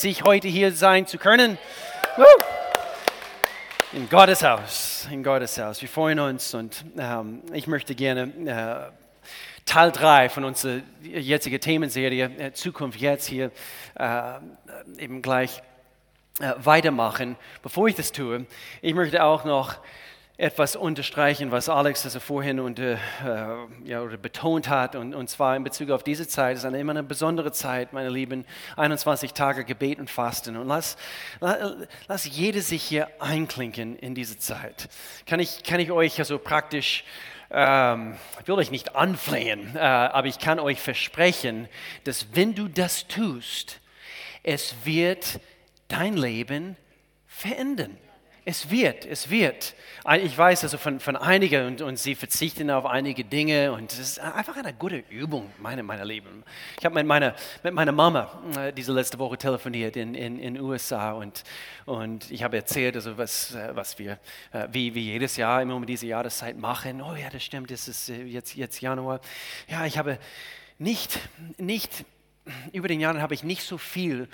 sich heute hier sein zu können. In Gottes Haus, in Gottes Haus. Wir freuen uns und ähm, ich möchte gerne äh, Teil 3 von unserer jetzigen Themenserie äh, Zukunft jetzt hier äh, eben gleich äh, weitermachen. Bevor ich das tue, ich möchte auch noch etwas unterstreichen, was Alex also vorhin unter, äh, ja, betont hat, und, und zwar in Bezug auf diese Zeit. Es ist eine, immer eine besondere Zeit, meine Lieben. 21 Tage Gebet und Fasten. Und lass, lass, lass jede sich hier einklinken in diese Zeit. Kann ich, kann ich euch also praktisch, ähm, ich will euch nicht anflehen, äh, aber ich kann euch versprechen, dass wenn du das tust, es wird dein Leben verändern. Es wird, es wird. Ich weiß also von, von einigen und, und sie verzichten auf einige Dinge und es ist einfach eine gute Übung, meine, meine Lieben. Ich habe mit meiner, mit meiner Mama äh, diese letzte Woche telefoniert in den in, in USA und, und ich habe erzählt, also was, äh, was wir äh, wie, wie jedes Jahr immer um diese Jahreszeit machen. Oh ja, das stimmt, es ist jetzt, jetzt Januar. Ja, ich habe nicht, nicht, über den Jahren habe ich nicht so viel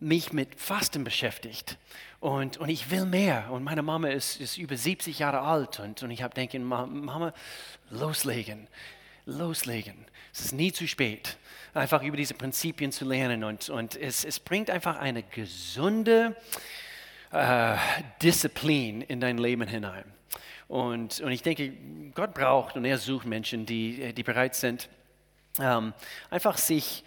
mich mit Fasten beschäftigt. Und, und ich will mehr. Und meine Mama ist, ist über 70 Jahre alt. Und, und ich habe denken, Mama, loslegen, loslegen. Es ist nie zu spät, einfach über diese Prinzipien zu lernen. Und, und es, es bringt einfach eine gesunde äh, Disziplin in dein Leben hinein. Und, und ich denke, Gott braucht und er sucht Menschen, die, die bereit sind, ähm, einfach sich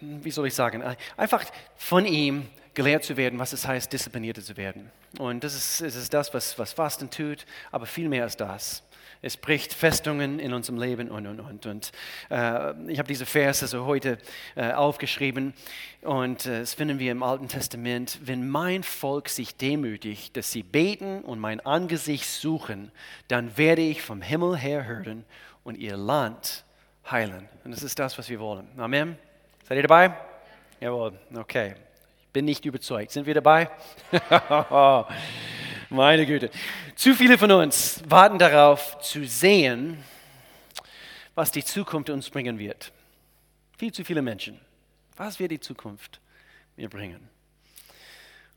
wie soll ich sagen, einfach von ihm gelehrt zu werden, was es heißt, disziplinierter zu werden. Und das ist, das, ist das was, was Fasten tut, aber viel mehr als das. Es bricht Festungen in unserem Leben und, und, und. Und äh, ich habe diese Verse so heute äh, aufgeschrieben und äh, das finden wir im Alten Testament. Wenn mein Volk sich demütigt, dass sie beten und mein Angesicht suchen, dann werde ich vom Himmel her hören und ihr Land heilen. Und das ist das, was wir wollen. Amen. Seid ihr dabei? Jawohl, okay. Bin nicht überzeugt. Sind wir dabei? Meine Güte. Zu viele von uns warten darauf zu sehen, was die Zukunft uns bringen wird. Viel zu viele Menschen. Was wird die Zukunft mir bringen?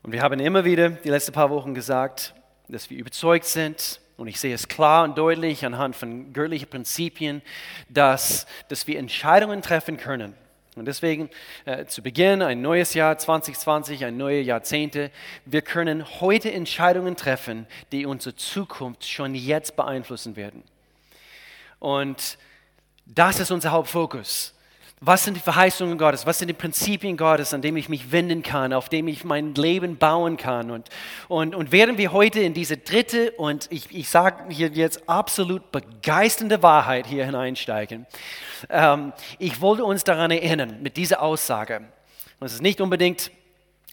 Und wir haben immer wieder die letzten paar Wochen gesagt, dass wir überzeugt sind, und ich sehe es klar und deutlich anhand von göttlichen Prinzipien, dass, dass wir Entscheidungen treffen können und deswegen äh, zu Beginn ein neues Jahr 2020, ein neues Jahrzehnte. Wir können heute Entscheidungen treffen, die unsere Zukunft schon jetzt beeinflussen werden. Und das ist unser Hauptfokus. Was sind die Verheißungen Gottes? Was sind die Prinzipien Gottes, an denen ich mich wenden kann, auf dem ich mein Leben bauen kann? Und, und, und werden wir heute in diese dritte und ich, ich sage hier jetzt absolut begeisternde Wahrheit hier hineinsteigen. Ähm, ich wollte uns daran erinnern, mit dieser Aussage. Es ist nicht unbedingt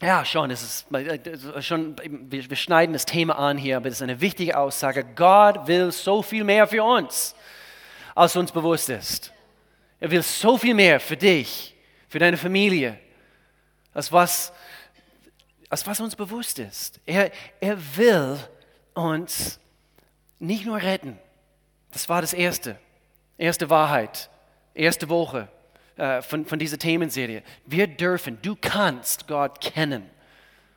ja, schon, es ist äh, schon, wir, wir schneiden das Thema an hier, aber es ist eine wichtige Aussage. Gott will so viel mehr für uns, als uns bewusst ist. Er will so viel mehr für dich, für deine Familie, als was, als was uns bewusst ist. Er, er will uns nicht nur retten. Das war das Erste. Erste Wahrheit. Erste Woche äh, von, von dieser Themenserie. Wir dürfen, du kannst Gott kennen.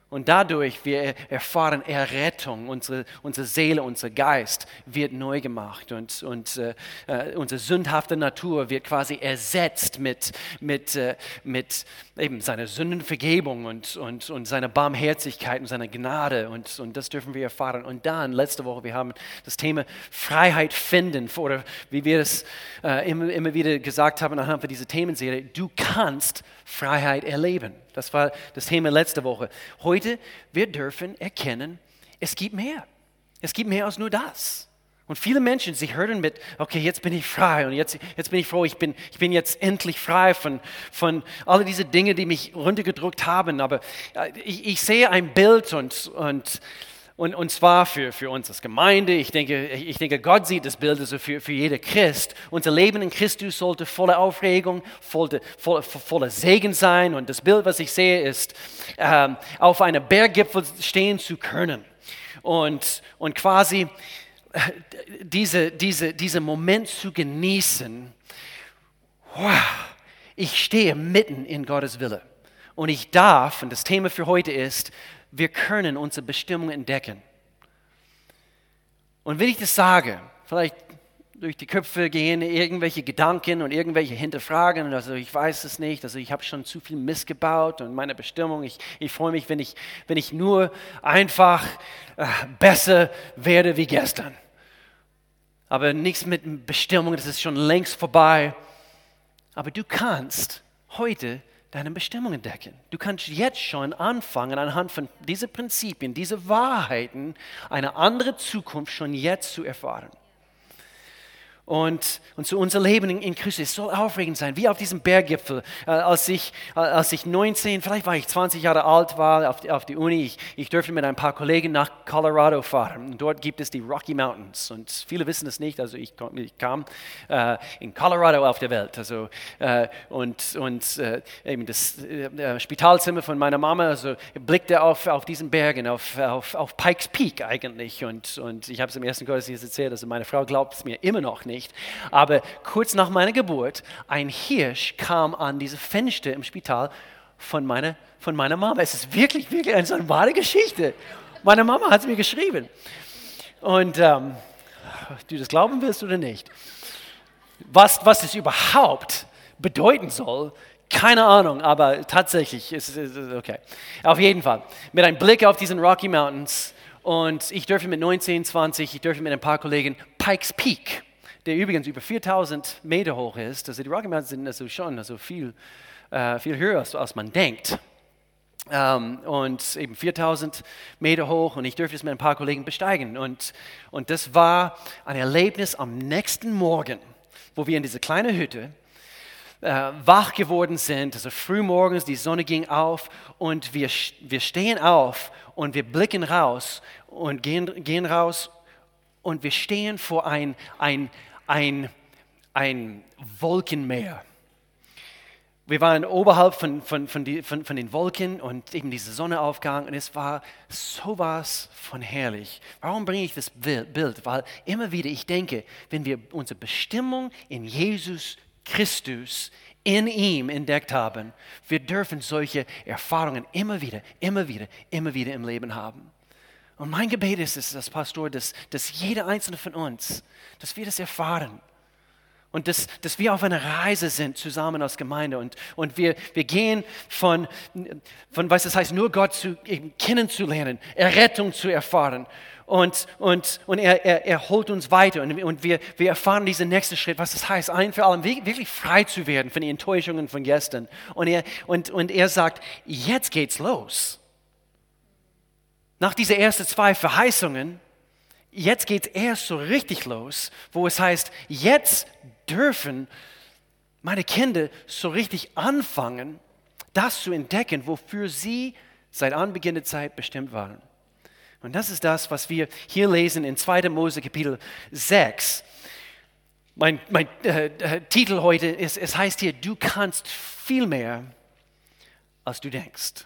Und dadurch wir erfahren Errettung, unsere, unsere Seele, unser Geist wird neu gemacht und, und äh, äh, unsere sündhafte Natur wird quasi ersetzt mit, mit, äh, mit eben seiner Sündenvergebung und, und, und seiner Barmherzigkeit und seiner Gnade und, und das dürfen wir erfahren. Und dann, letzte Woche, wir haben das Thema Freiheit finden oder wie wir es äh, immer, immer wieder gesagt haben anhand dieser Themenserie, du kannst Freiheit erleben. Das war das Thema letzte Woche. Heute, wir dürfen erkennen, es gibt mehr. Es gibt mehr als nur das. Und viele Menschen, sie hören mit, okay, jetzt bin ich frei und jetzt, jetzt bin ich froh, ich bin, ich bin jetzt endlich frei von, von all diese Dinge, die mich runtergedrückt haben. Aber äh, ich, ich sehe ein Bild und, und und, und zwar für, für uns als Gemeinde. Ich denke, ich denke, Gott sieht das Bild also für, für jeder Christ. Unser Leben in Christus sollte voller Aufregung, voller, voller, voller Segen sein. Und das Bild, was ich sehe, ist, ähm, auf einem Berggipfel stehen zu können. Und, und quasi äh, diese, diese, diesen Moment zu genießen. Wow, ich stehe mitten in Gottes Wille. Und ich darf, und das Thema für heute ist, wir können unsere Bestimmung entdecken. Und wenn ich das sage, vielleicht durch die Köpfe gehen irgendwelche Gedanken und irgendwelche Hinterfragen. Also ich weiß es nicht, also ich habe schon zu viel missgebaut und meine Bestimmung. Ich, ich freue mich, wenn ich, wenn ich nur einfach äh, besser werde wie gestern. Aber nichts mit Bestimmung, das ist schon längst vorbei. Aber du kannst heute deine Bestimmung entdecken. Du kannst jetzt schon anfangen, anhand von diesen Prinzipien, diese Wahrheiten, eine andere Zukunft schon jetzt zu erfahren und, und zu unser Leben in, in Christus. Soll aufregend sein, wie auf diesem Berggipfel. Äh, als, ich, äh, als ich 19, vielleicht war ich 20 Jahre alt war, auf, auf die Uni, ich, ich durfte mit ein paar Kollegen nach Colorado fahren. Und dort gibt es die Rocky Mountains. Und viele wissen es nicht, also ich, ich kam äh, in Colorado auf der Welt. Also, äh, und und äh, eben das äh, Spitalzimmer von meiner Mama also, blickte auf, auf diesen Bergen, auf, auf, auf Pikes Peak eigentlich. Und, und ich habe es im ersten Gottesdienst erzählt, also meine Frau glaubt es mir immer noch nicht nicht. Aber kurz nach meiner Geburt, ein Hirsch kam an diese Fenster im Spital von meiner, von meiner Mama. Es ist wirklich, wirklich eine, so eine wahre Geschichte. Meine Mama hat es mir geschrieben. Und ähm, du das glauben willst oder nicht, was, was es überhaupt bedeuten soll, keine Ahnung, aber tatsächlich ist es okay. Auf jeden Fall, mit einem Blick auf diesen Rocky Mountains und ich durfte mit 19, 20, ich durfte mit ein paar Kollegen Pikes Peak der übrigens über 4000 Meter hoch ist. Also die Rocky Mountains sind also schon also viel, äh, viel höher, als, man denkt. Ähm, und eben 4000 Meter hoch und ich durfte es mit ein paar Kollegen besteigen. Und, und das war ein Erlebnis am nächsten Morgen, wo wir in diese kleine Hütte äh, wach geworden sind. Also früh morgens, die Sonne ging auf und wir, wir stehen auf und wir blicken raus und gehen, gehen raus und wir stehen vor ein, ein, ein, ein Wolkenmeer. Wir waren oberhalb von, von, von, die, von, von den Wolken und eben diese Sonnenaufgang und es war sowas von herrlich. Warum bringe ich das Bild? Weil immer wieder ich denke, wenn wir unsere Bestimmung in Jesus Christus in ihm entdeckt haben, wir dürfen solche Erfahrungen immer wieder, immer wieder, immer wieder im Leben haben. Und mein Gebet ist es, das Pastor, dass, dass jeder einzelne von uns, dass wir das erfahren. Und dass, dass wir auf einer Reise sind zusammen als Gemeinde. Und, und wir, wir gehen von, von, was das heißt, nur Gott zu, kennenzulernen, Errettung zu erfahren. Und, und, und er, er, er holt uns weiter. Und, und wir, wir erfahren diesen nächsten Schritt, was das heißt, ein für alle wirklich frei zu werden von den Enttäuschungen von gestern. Und er, und, und er sagt, jetzt geht's los. Nach diesen ersten zwei Verheißungen, jetzt geht es erst so richtig los, wo es heißt, jetzt dürfen meine Kinder so richtig anfangen, das zu entdecken, wofür sie seit Anbeginn der Zeit bestimmt waren. Und das ist das, was wir hier lesen in 2. Mose Kapitel 6. Mein, mein äh, äh, Titel heute ist, es heißt hier, du kannst viel mehr, als du denkst.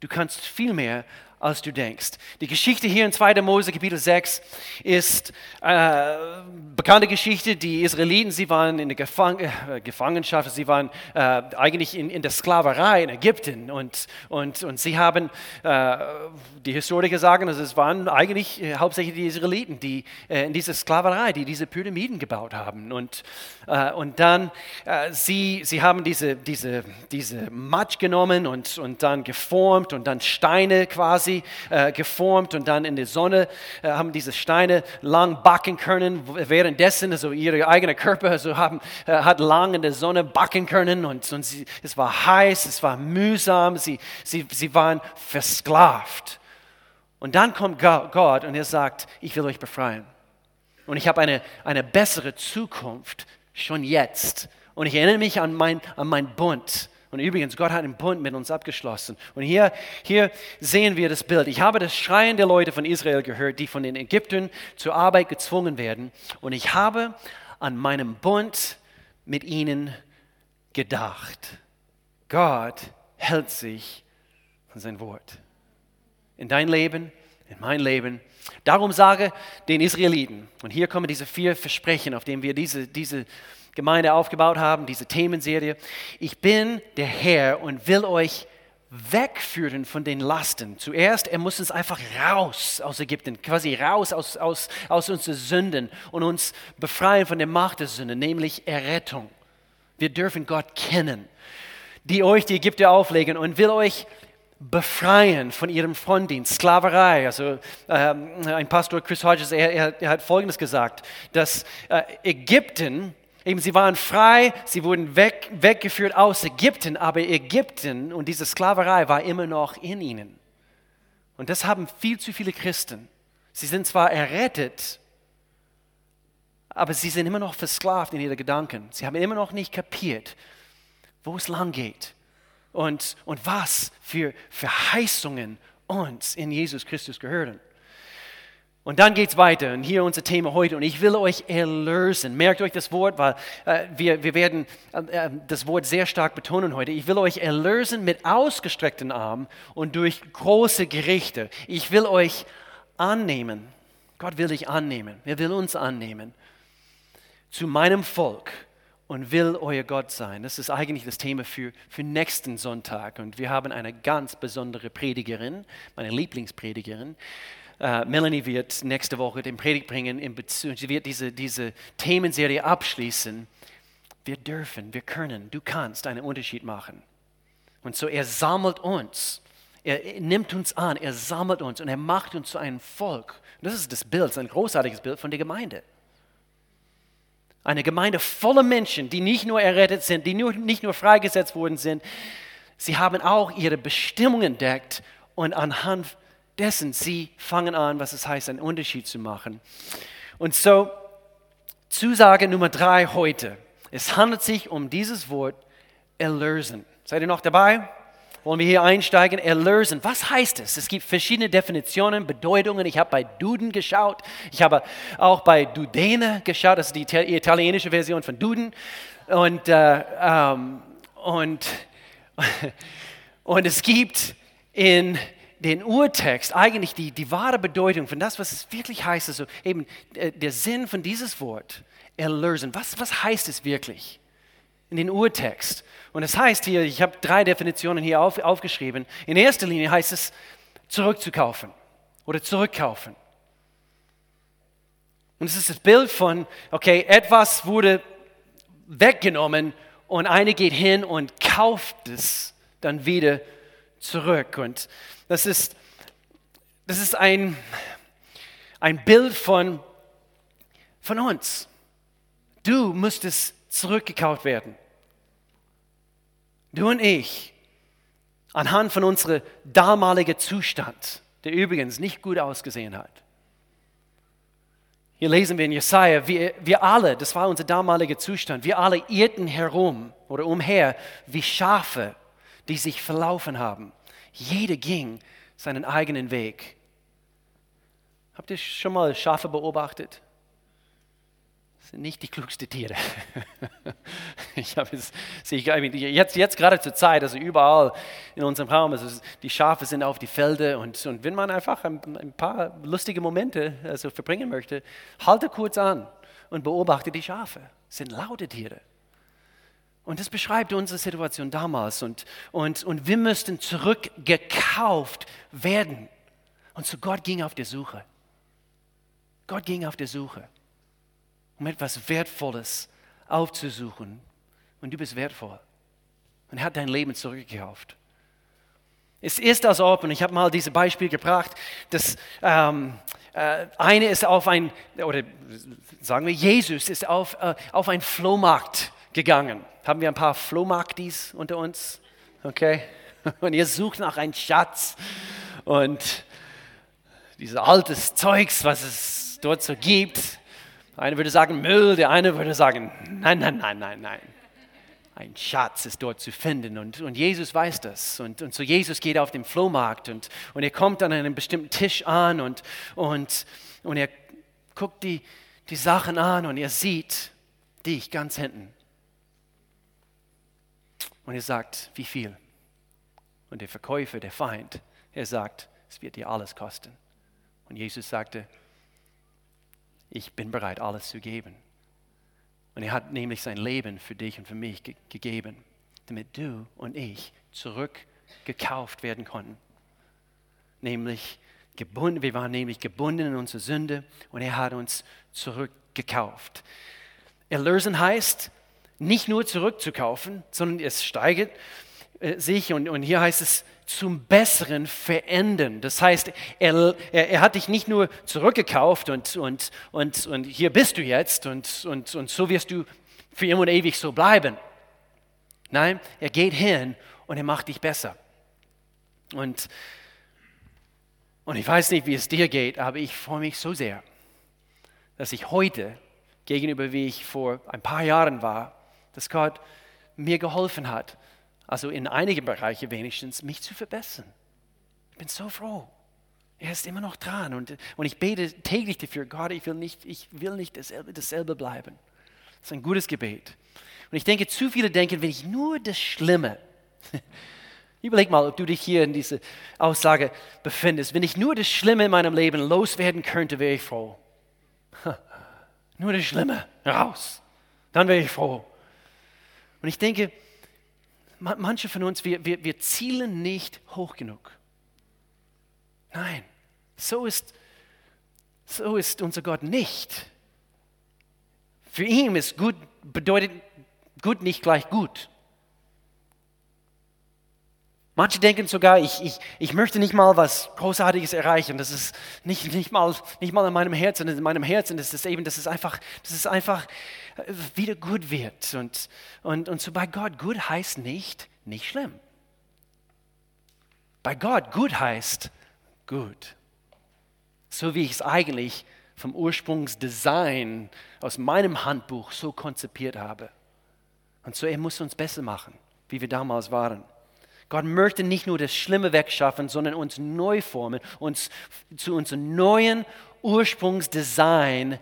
Du kannst viel mehr, als du denkst. Die Geschichte hier in 2. Mose Kapitel 6 ist äh, bekannte Geschichte. Die Israeliten, sie waren in der Gefang äh, Gefangenschaft, sie waren äh, eigentlich in, in, der Sklaverei in Ägypten und, und, und sie haben, äh, die Historiker sagen, also es waren eigentlich äh, hauptsächlich die Israeliten, die äh, in dieser Sklaverei, die diese Pyramiden gebaut haben. Und, und dann, sie, sie haben diese, diese, diese Matsch genommen und, und dann geformt und dann Steine quasi quasi äh, geformt und dann in der Sonne äh, haben diese Steine lang backen können. Währenddessen, also ihre eigene Körper also haben, äh, hat lang in der Sonne backen können und, und sie, es war heiß, es war mühsam, sie, sie, sie waren versklavt. Und dann kommt Gott und er sagt, ich will euch befreien. Und ich habe eine, eine bessere Zukunft schon jetzt. Und ich erinnere mich an mein, an mein Bund und übrigens, Gott hat einen Bund mit uns abgeschlossen. Und hier, hier sehen wir das Bild. Ich habe das Schreien der Leute von Israel gehört, die von den Ägyptern zur Arbeit gezwungen werden. Und ich habe an meinem Bund mit ihnen gedacht. Gott hält sich an sein Wort. In dein Leben, in mein Leben. Darum sage den Israeliten, und hier kommen diese vier Versprechen, auf denen wir diese, diese Gemeinde aufgebaut haben, diese Themenserie. Ich bin der Herr und will euch wegführen von den Lasten. Zuerst, er muss uns einfach raus aus Ägypten, quasi raus aus, aus, aus unseren Sünden und uns befreien von der Macht der Sünde, nämlich Errettung. Wir dürfen Gott kennen, die euch die Ägypter auflegen und will euch befreien von ihrem Frondienst, Sklaverei. Also ähm, ein Pastor, Chris Hodges, er, er, er, hat Folgendes gesagt, dass äh, Ägypten, eben sie waren frei, sie wurden weg, weggeführt aus Ägypten, aber Ägypten und diese Sklaverei war immer noch in ihnen. Und das haben viel zu viele Christen. Sie sind zwar errettet, aber sie sind immer noch versklavt in ihren Gedanken. Sie haben immer noch nicht kapiert, wo es lang geht und, und was für Verheißungen uns in Jesus Christus gehören. Und dann geht es weiter und hier unser Thema heute und ich will euch erlösen. Merkt euch das Wort, weil äh, wir, wir werden äh, äh, das Wort sehr stark betonen heute. Ich will euch erlösen mit ausgestreckten Armen und durch große Gerichte. Ich will euch annehmen. Gott will dich annehmen. Er will uns annehmen. Zu meinem Volk und will euer Gott sein. Das ist eigentlich das Thema für, für nächsten Sonntag. Und wir haben eine ganz besondere Predigerin, meine Lieblingspredigerin. Uh, Melanie wird nächste Woche den Predigt bringen in Bezug, sie wird diese, diese Themenserie abschließen. Wir dürfen, wir können, du kannst einen Unterschied machen. Und so er sammelt uns, er nimmt uns an, er sammelt uns und er macht uns zu einem Volk. Das ist das Bild, ein großartiges Bild von der Gemeinde. Eine Gemeinde voller Menschen, die nicht nur errettet sind, die nur, nicht nur freigesetzt worden sind, sie haben auch ihre Bestimmung entdeckt und anhand dessen, sie fangen an, was es heißt, einen Unterschied zu machen. Und so, Zusage Nummer drei heute. Es handelt sich um dieses Wort erlösen. Seid ihr noch dabei? wollen wir hier einsteigen, erlösen. Was heißt es? Es gibt verschiedene Definitionen, Bedeutungen. Ich habe bei Duden geschaut. Ich habe auch bei Dudene geschaut. Das ist die italienische Version von Duden. Und, äh, ähm, und, und es gibt in den Urtext eigentlich die, die wahre Bedeutung von das, was es wirklich heißt. Also eben äh, der Sinn von dieses Wort, erlösen. Was, was heißt es wirklich in den Urtext? Und es heißt hier, ich habe drei Definitionen hier auf, aufgeschrieben. In erster Linie heißt es zurückzukaufen oder zurückkaufen. Und es ist das Bild von, okay, etwas wurde weggenommen und eine geht hin und kauft es dann wieder zurück. Und das ist, das ist ein, ein Bild von, von uns. Du müsstest zurückgekauft werden. Du und ich, anhand von unserem damaligen Zustand, der übrigens nicht gut ausgesehen hat. Hier lesen wir in Jesaja, wir, wir alle, das war unser damaliger Zustand, wir alle irrten herum oder umher wie Schafe, die sich verlaufen haben. Jeder ging seinen eigenen Weg. Habt ihr schon mal Schafe beobachtet? sind nicht die klügsten Tiere. ich habe es, jetzt, jetzt gerade zur Zeit, also überall in unserem Raum, also die Schafe sind auf die Felder und, und wenn man einfach ein, ein paar lustige Momente also verbringen möchte, halte kurz an und beobachte die Schafe. Das sind laute Tiere. Und das beschreibt unsere Situation damals. Und, und, und wir müssten zurückgekauft werden. Und so Gott ging auf der Suche. Gott ging auf der Suche um etwas Wertvolles aufzusuchen. Und du bist wertvoll. Und er hat dein Leben zurückgekauft. Es ist als ob, und ich habe mal dieses Beispiel gebracht, dass ähm, äh, eine ist auf ein, oder sagen wir, Jesus ist auf, äh, auf einen Flohmarkt gegangen. Haben wir ein paar Flohmarktis unter uns? Okay. Und ihr sucht nach einem Schatz und dieses altes Zeugs, was es dort so gibt. Einer würde sagen Müll, der eine würde sagen, nein, nein, nein, nein, nein. Ein Schatz ist dort zu finden und, und Jesus weiß das. Und, und so Jesus geht auf den Flohmarkt und, und er kommt an einem bestimmten Tisch an und, und, und er guckt die, die Sachen an und er sieht dich ganz hinten. Und er sagt, wie viel? Und der Verkäufer, der Feind, er sagt, es wird dir alles kosten. Und Jesus sagte, ich bin bereit, alles zu geben. Und er hat nämlich sein Leben für dich und für mich ge gegeben, damit du und ich zurück zurückgekauft werden konnten. Nämlich gebunden, wir waren nämlich gebunden in unsere Sünde und er hat uns zurückgekauft. Erlösen heißt, nicht nur zurückzukaufen, sondern es steigert äh, sich und, und hier heißt es zum Besseren verändern. Das heißt, er, er, er, hat dich nicht nur zurückgekauft und, und, und, und hier bist du jetzt und, und, und so wirst du für immer und ewig so bleiben. Nein, er geht hin und er macht dich besser. Und, und ich weiß nicht, wie es dir geht, aber ich freue mich so sehr, dass ich heute gegenüber wie ich vor ein paar Jahren war, dass Gott mir geholfen hat, also in einigen Bereichen wenigstens, mich zu verbessern. Ich bin so froh. Er ist immer noch dran und, und ich bete täglich dafür, Gott, ich will nicht, ich will nicht dasselbe, dasselbe bleiben. Das ist ein gutes Gebet. Und ich denke, zu viele denken, wenn ich nur das Schlimme, überleg mal, ob du dich hier in dieser Aussage befindest, wenn ich nur das Schlimme in meinem Leben loswerden könnte, wäre ich froh. Nur das Schlimme raus, dann wäre ich froh. Und ich denke, manche von uns, wir, wir, wir zielen nicht hoch genug. Nein, so ist, so ist unser Gott nicht. Für ihn ist gut bedeutet gut nicht gleich gut. Manche denken sogar, ich, ich, ich möchte nicht mal was Großartiges erreichen. Das ist nicht, nicht, mal, nicht mal in meinem Herzen. In meinem Herzen ist es eben, dass es einfach, dass es einfach äh, wieder gut wird. Und, und, und so bei Gott, gut heißt nicht, nicht schlimm. Bei Gott, gut heißt gut. So wie ich es eigentlich vom Ursprungsdesign aus meinem Handbuch so konzipiert habe. Und so, er muss uns besser machen, wie wir damals waren. Gott möchte nicht nur das Schlimme wegschaffen, sondern uns neu formen, uns zu unserem neuen Ursprungsdesign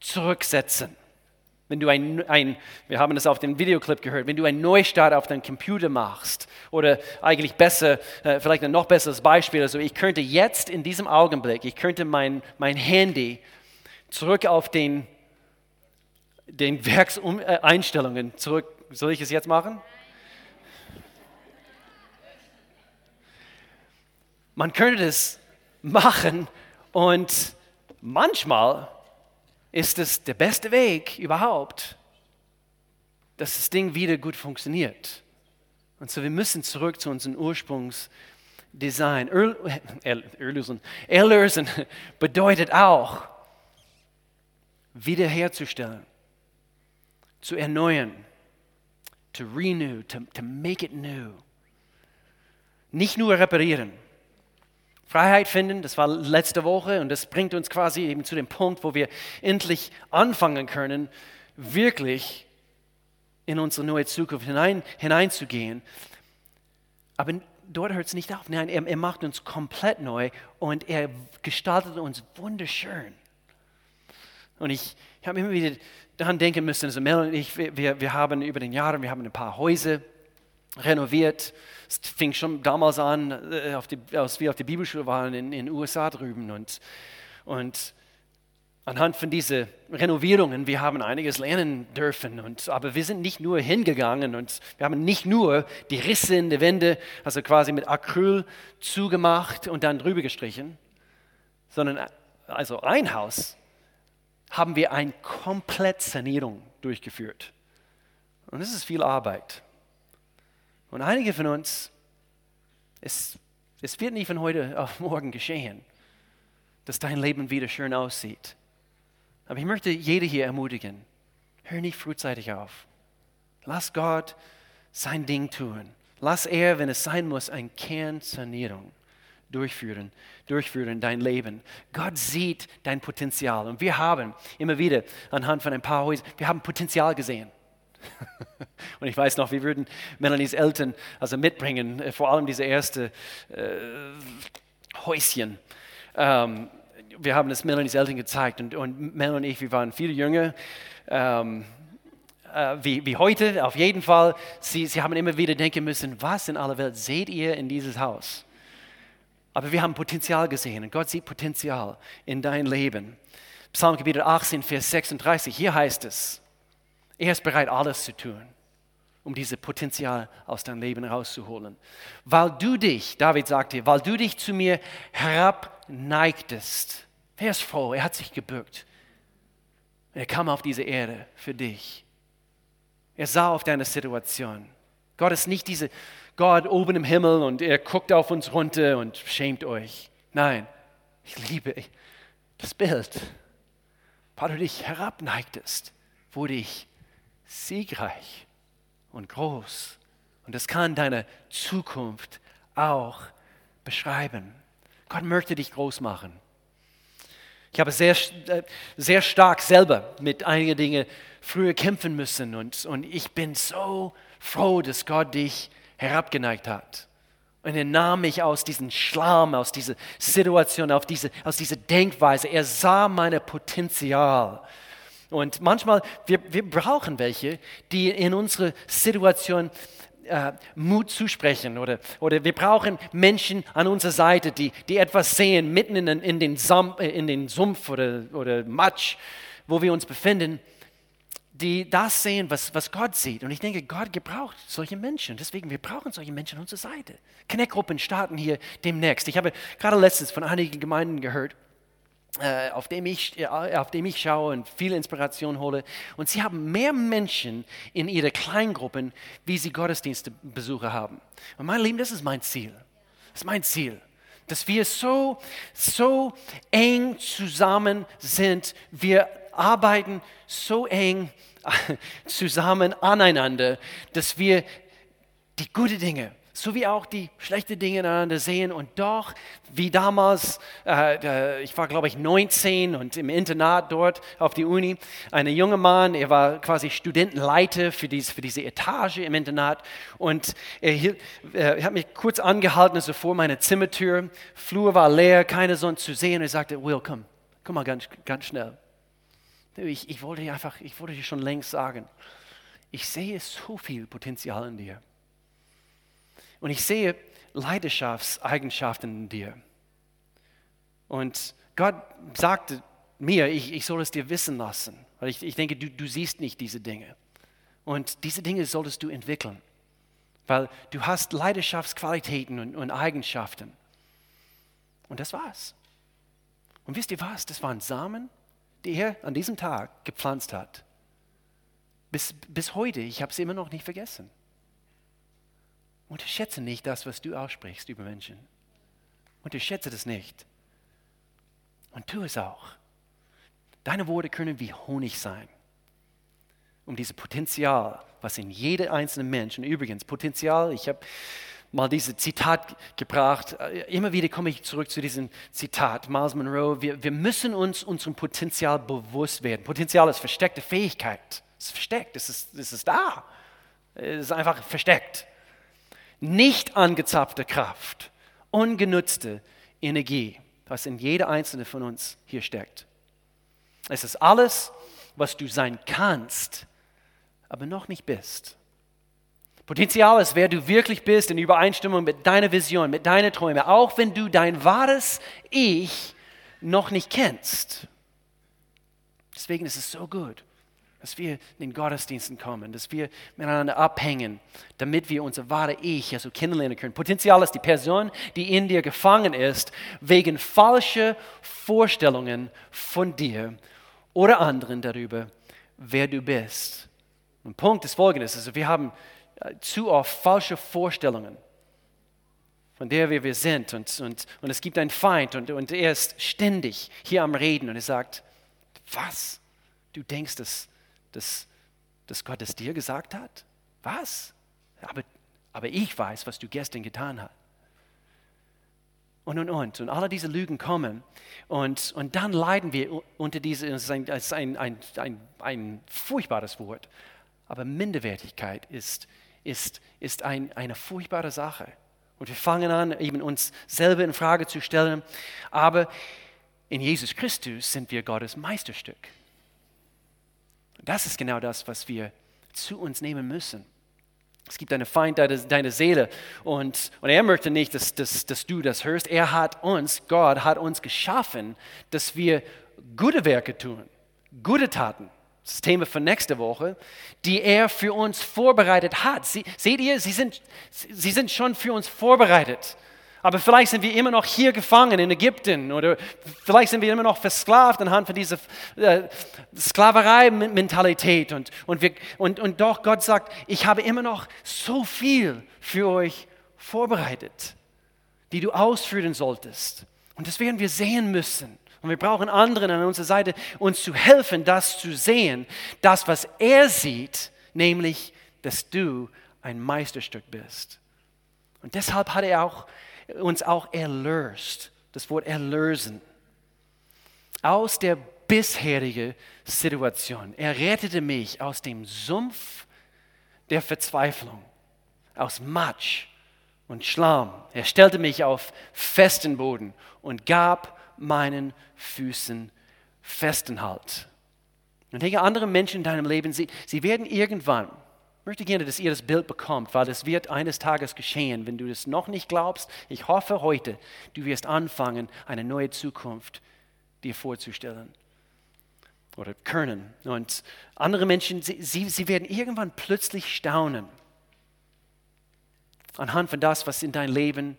zurücksetzen. Wenn du ein, ein, wir haben das auf dem Videoclip gehört, wenn du einen Neustart auf deinem Computer machst, oder eigentlich besser, äh, vielleicht ein noch besseres Beispiel, also ich könnte jetzt in diesem Augenblick, ich könnte mein, mein Handy zurück auf den, den Werkseinstellungen zurück, soll ich es jetzt machen? Man könnte es machen und manchmal ist es der beste Weg überhaupt, dass das Ding wieder gut funktioniert. Und so, wir müssen zurück zu unserem Ursprungsdesign. Erlösen. Erlösen bedeutet auch, wiederherzustellen, zu erneuern, to renew, to, to make it new. Nicht nur reparieren. Freiheit finden, das war letzte Woche und das bringt uns quasi eben zu dem Punkt, wo wir endlich anfangen können, wirklich in unsere neue Zukunft hinein, hineinzugehen. Aber dort hört es nicht auf. Nein, er, er macht uns komplett neu und er gestaltet uns wunderschön. Und ich, ich habe immer wieder daran denken müssen, also Mel und ich, wir, wir haben über den Jahren, wir haben ein paar Häuser renoviert. Es fing schon damals an, äh, auf die, als wir auf der Bibelschule waren in den USA drüben. Und, und anhand von diesen Renovierungen, wir haben einiges lernen dürfen. Und, aber wir sind nicht nur hingegangen und wir haben nicht nur die Risse in der Wände, also quasi mit Acryl zugemacht und dann drüber gestrichen, sondern also ein Haus haben wir eine komplette Sanierung durchgeführt. Und das ist viel Arbeit. Und einige von uns, es, es wird nicht von heute auf morgen geschehen, dass dein Leben wieder schön aussieht. Aber ich möchte jede hier ermutigen, hör nicht frühzeitig auf. Lass Gott sein Ding tun. Lass er, wenn es sein muss, eine Kernsanierung durchführen, durchführen in dein Leben. Gott sieht dein Potenzial. Und wir haben immer wieder anhand von ein paar Häusern, wir haben Potenzial gesehen. Und ich weiß noch, wir würden Melanies Eltern also mitbringen, äh, vor allem diese erste äh, Häuschen. Ähm, wir haben es Melanies Eltern gezeigt und, und Mel und ich, wir waren viel jünger. Ähm, äh, wie, wie heute, auf jeden Fall. Sie, sie haben immer wieder denken müssen, was in aller Welt seht ihr in dieses Haus? Aber wir haben Potenzial gesehen und Gott sieht Potenzial in dein Leben. Psalmkapitel 18, Vers 36, hier heißt es, er ist bereit, alles zu tun, um dieses Potenzial aus deinem Leben rauszuholen. Weil du dich, David sagte, weil du dich zu mir herabneigtest. Wer ist froh? Er hat sich gebückt. Er kam auf diese Erde für dich. Er sah auf deine Situation. Gott ist nicht diese Gott oben im Himmel und er guckt auf uns runter und schämt euch. Nein, ich liebe das Bild. Weil du dich herabneigtest, wurde ich siegreich und groß. Und das kann deine Zukunft auch beschreiben. Gott möchte dich groß machen. Ich habe sehr, äh, sehr stark selber mit einigen Dingen früher kämpfen müssen und, und ich bin so froh, dass Gott dich herabgeneigt hat. Und er nahm mich aus diesem Schlamm, aus dieser Situation, auf diese, aus dieser Denkweise. Er sah mein Potenzial. Und manchmal, wir, wir brauchen welche, die in unsere Situation äh, Mut zusprechen oder, oder wir brauchen Menschen an unserer Seite, die, die etwas sehen mitten in, in, den, Sam, äh, in den Sumpf oder, oder Matsch, wo wir uns befinden, die das sehen, was, was Gott sieht. Und ich denke, Gott gebraucht solche Menschen. Deswegen, wir brauchen solche Menschen an unserer Seite. Connect-Gruppen starten hier demnächst. Ich habe gerade letztens von einigen Gemeinden gehört, auf, dem ich, äh, auf dem ich schaue und viel Inspiration hole. Und sie haben mehr Menschen in ihre Kleingruppen, wie sie Gottesdienstbesucher haben. Und mein Lieben, das ist mein Ziel. Das ist mein Ziel. Dass wir so, so eng zusammen sind. Wir arbeiten so eng zusammen aneinander, dass wir die guten Dinge so wie auch die schlechten Dinge einander sehen und doch, wie damals, äh, ich war glaube ich 19 und im Internat dort auf die Uni, ein junger Mann, er war quasi Studentenleiter für diese, für diese Etage im Internat und er, hielt, er hat mich kurz angehalten, also vor meiner Zimmertür, Flur war leer, keine Sonne zu sehen er sagte, Will, komm, komm mal ganz, ganz schnell. Ich, ich wollte dir einfach, ich wollte dir schon längst sagen, ich sehe so viel Potenzial in dir. Und ich sehe Leidenschaftseigenschaften in dir. Und Gott sagte mir, ich, ich soll es dir wissen lassen, weil ich, ich denke, du, du siehst nicht diese Dinge. Und diese Dinge solltest du entwickeln, weil du hast Leidenschaftsqualitäten und, und Eigenschaften. Und das war's. Und wisst ihr was? Das waren Samen, die er an diesem Tag gepflanzt hat. Bis, bis heute, ich habe sie immer noch nicht vergessen. Unterschätze nicht das, was du aussprichst über Menschen. Unterschätze das nicht. Und tu es auch. Deine Worte können wie Honig sein, um dieses Potenzial, was in jedem einzelnen Menschen, übrigens Potenzial, ich habe mal dieses Zitat gebracht, immer wieder komme ich zurück zu diesem Zitat, Miles Monroe, wir, wir müssen uns unserem Potenzial bewusst werden. Potenzial ist versteckte Fähigkeit, es ist versteckt, es ist, es ist da, es ist einfach versteckt nicht angezapfte Kraft, ungenutzte Energie, was in jeder einzelne von uns hier steckt. Es ist alles, was du sein kannst, aber noch nicht bist. Potenzial ist, wer du wirklich bist, in Übereinstimmung mit deiner Vision, mit deinen Träumen, auch wenn du dein wahres Ich noch nicht kennst. Deswegen ist es so gut, dass wir in den Gottesdiensten kommen, dass wir miteinander abhängen, damit wir unser wahre Ich also kennenlernen können. Potenzial ist die Person, die in dir gefangen ist, wegen falscher Vorstellungen von dir oder anderen darüber, wer du bist. Und Punkt ist folgendes, also wir haben äh, zu oft falsche Vorstellungen von der wir sind und, und, und es gibt einen Feind und, und er ist ständig hier am Reden und er sagt, was? Du denkst, dass dass, dass Gott es dir gesagt hat? Was? Aber, aber ich weiß, was du gestern getan hast. Und, und, und. Und alle diese Lügen kommen. Und, und dann leiden wir unter diese, es ist ein, ein, ein, ein furchtbares Wort. Aber Minderwertigkeit ist, ist, ist ein, eine furchtbare Sache. Und wir fangen an, eben uns selber in Frage zu stellen. Aber in Jesus Christus sind wir Gottes Meisterstück. Das ist genau das, was wir zu uns nehmen müssen. Es gibt einen Feind deiner, deiner Seele und, und er möchte nicht, dass, dass, dass du das hörst. Er hat uns, Gott hat uns geschaffen, dass wir gute Werke tun, gute Taten. das Thema für nächste Woche, die er für uns vorbereitet hat. Sie, seht ihr, sie sind, sie sind schon für uns vorbereitet. Aber vielleicht sind wir immer noch hier gefangen in Ägypten oder vielleicht sind wir immer noch versklavt anhand von dieser äh, Sklaverei-Mentalität. Und, und, und, und doch Gott sagt, ich habe immer noch so viel für euch vorbereitet, die du ausführen solltest. Und das werden wir sehen müssen. Und wir brauchen anderen an unserer Seite, uns zu helfen, das zu sehen, das, was er sieht, nämlich, dass du ein Meisterstück bist. Und deshalb hat er auch, uns auch erlöst, das Wort erlösen, aus der bisherigen Situation. Er rettete mich aus dem Sumpf der Verzweiflung, aus Matsch und Schlamm. Er stellte mich auf festen Boden und gab meinen Füßen festen Halt. Und denke, andere Menschen in deinem Leben, sie, sie werden irgendwann, möchte gerne, dass ihr das Bild bekommt, weil es wird eines Tages geschehen, wenn du das noch nicht glaubst. Ich hoffe heute, du wirst anfangen, eine neue Zukunft dir vorzustellen oder können. Und andere Menschen, sie, sie, sie werden irgendwann plötzlich staunen anhand von das, was in dein Leben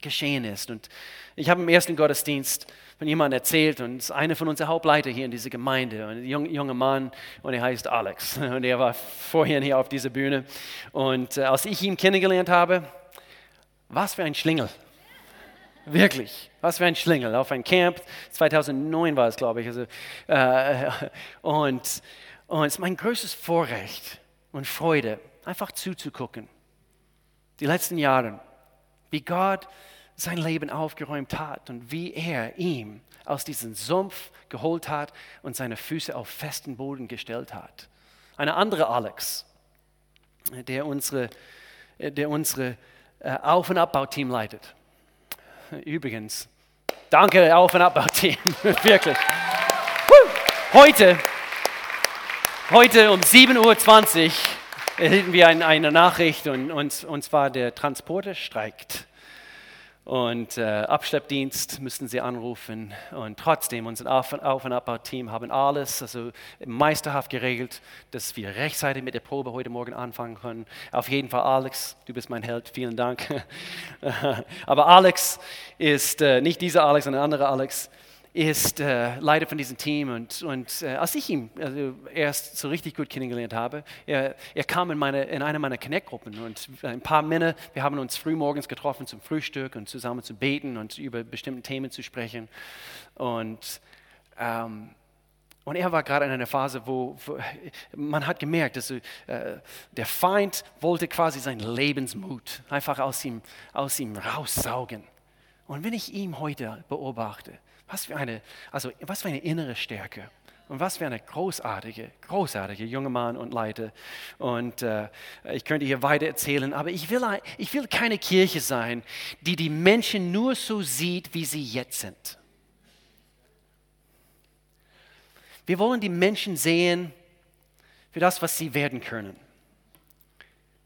geschehen ist. Und ich habe im ersten Gottesdienst von jemandem erzählt und es ist einer von unseren Hauptleiter hier in dieser Gemeinde, ein junger Mann und er heißt Alex und er war vorhin hier auf dieser Bühne und äh, als ich ihn kennengelernt habe, was für ein Schlingel. Wirklich, was für ein Schlingel. Auf ein Camp, 2009 war es, glaube ich. Also, äh, und, und es ist mein größtes Vorrecht und Freude, einfach zuzugucken. Die letzten Jahre, wie Gott sein Leben aufgeräumt hat und wie er ihm aus diesem Sumpf geholt hat und seine Füße auf festen Boden gestellt hat. Eine andere Alex, der unsere, der unsere äh, Auf- und Abbauteam leitet. Übrigens, danke Auf- und Abbauteam, wirklich. Heute, heute um 7.20 Uhr erhielten wir eine Nachricht und, und, und zwar der Transporter streikt. Und äh, Abschleppdienst müssten sie anrufen. Und trotzdem, unser Auf- und Abbauteam haben alles also meisterhaft geregelt, dass wir rechtzeitig mit der Probe heute Morgen anfangen können. Auf jeden Fall, Alex, du bist mein Held, vielen Dank. Aber Alex ist äh, nicht dieser Alex, sondern ein anderer Alex ist äh, Leiter von diesem Team und, und äh, als ich ihn also erst so richtig gut kennengelernt habe, er, er kam in, meine, in eine meiner Connect-Gruppen und ein paar Männer, wir haben uns frühmorgens getroffen zum Frühstück und zusammen zu beten und über bestimmte Themen zu sprechen und ähm, und er war gerade in einer Phase, wo, wo man hat gemerkt, dass äh, der Feind wollte quasi seinen Lebensmut einfach aus ihm, aus ihm raussaugen. Und wenn ich ihn heute beobachte, was für eine, also was für eine innere Stärke. Und was für eine großartige, großartige junge Mann und Leiter. Und äh, ich könnte hier weiter erzählen, aber ich will, ich will keine Kirche sein, die die Menschen nur so sieht, wie sie jetzt sind. Wir wollen die Menschen sehen für das, was sie werden können.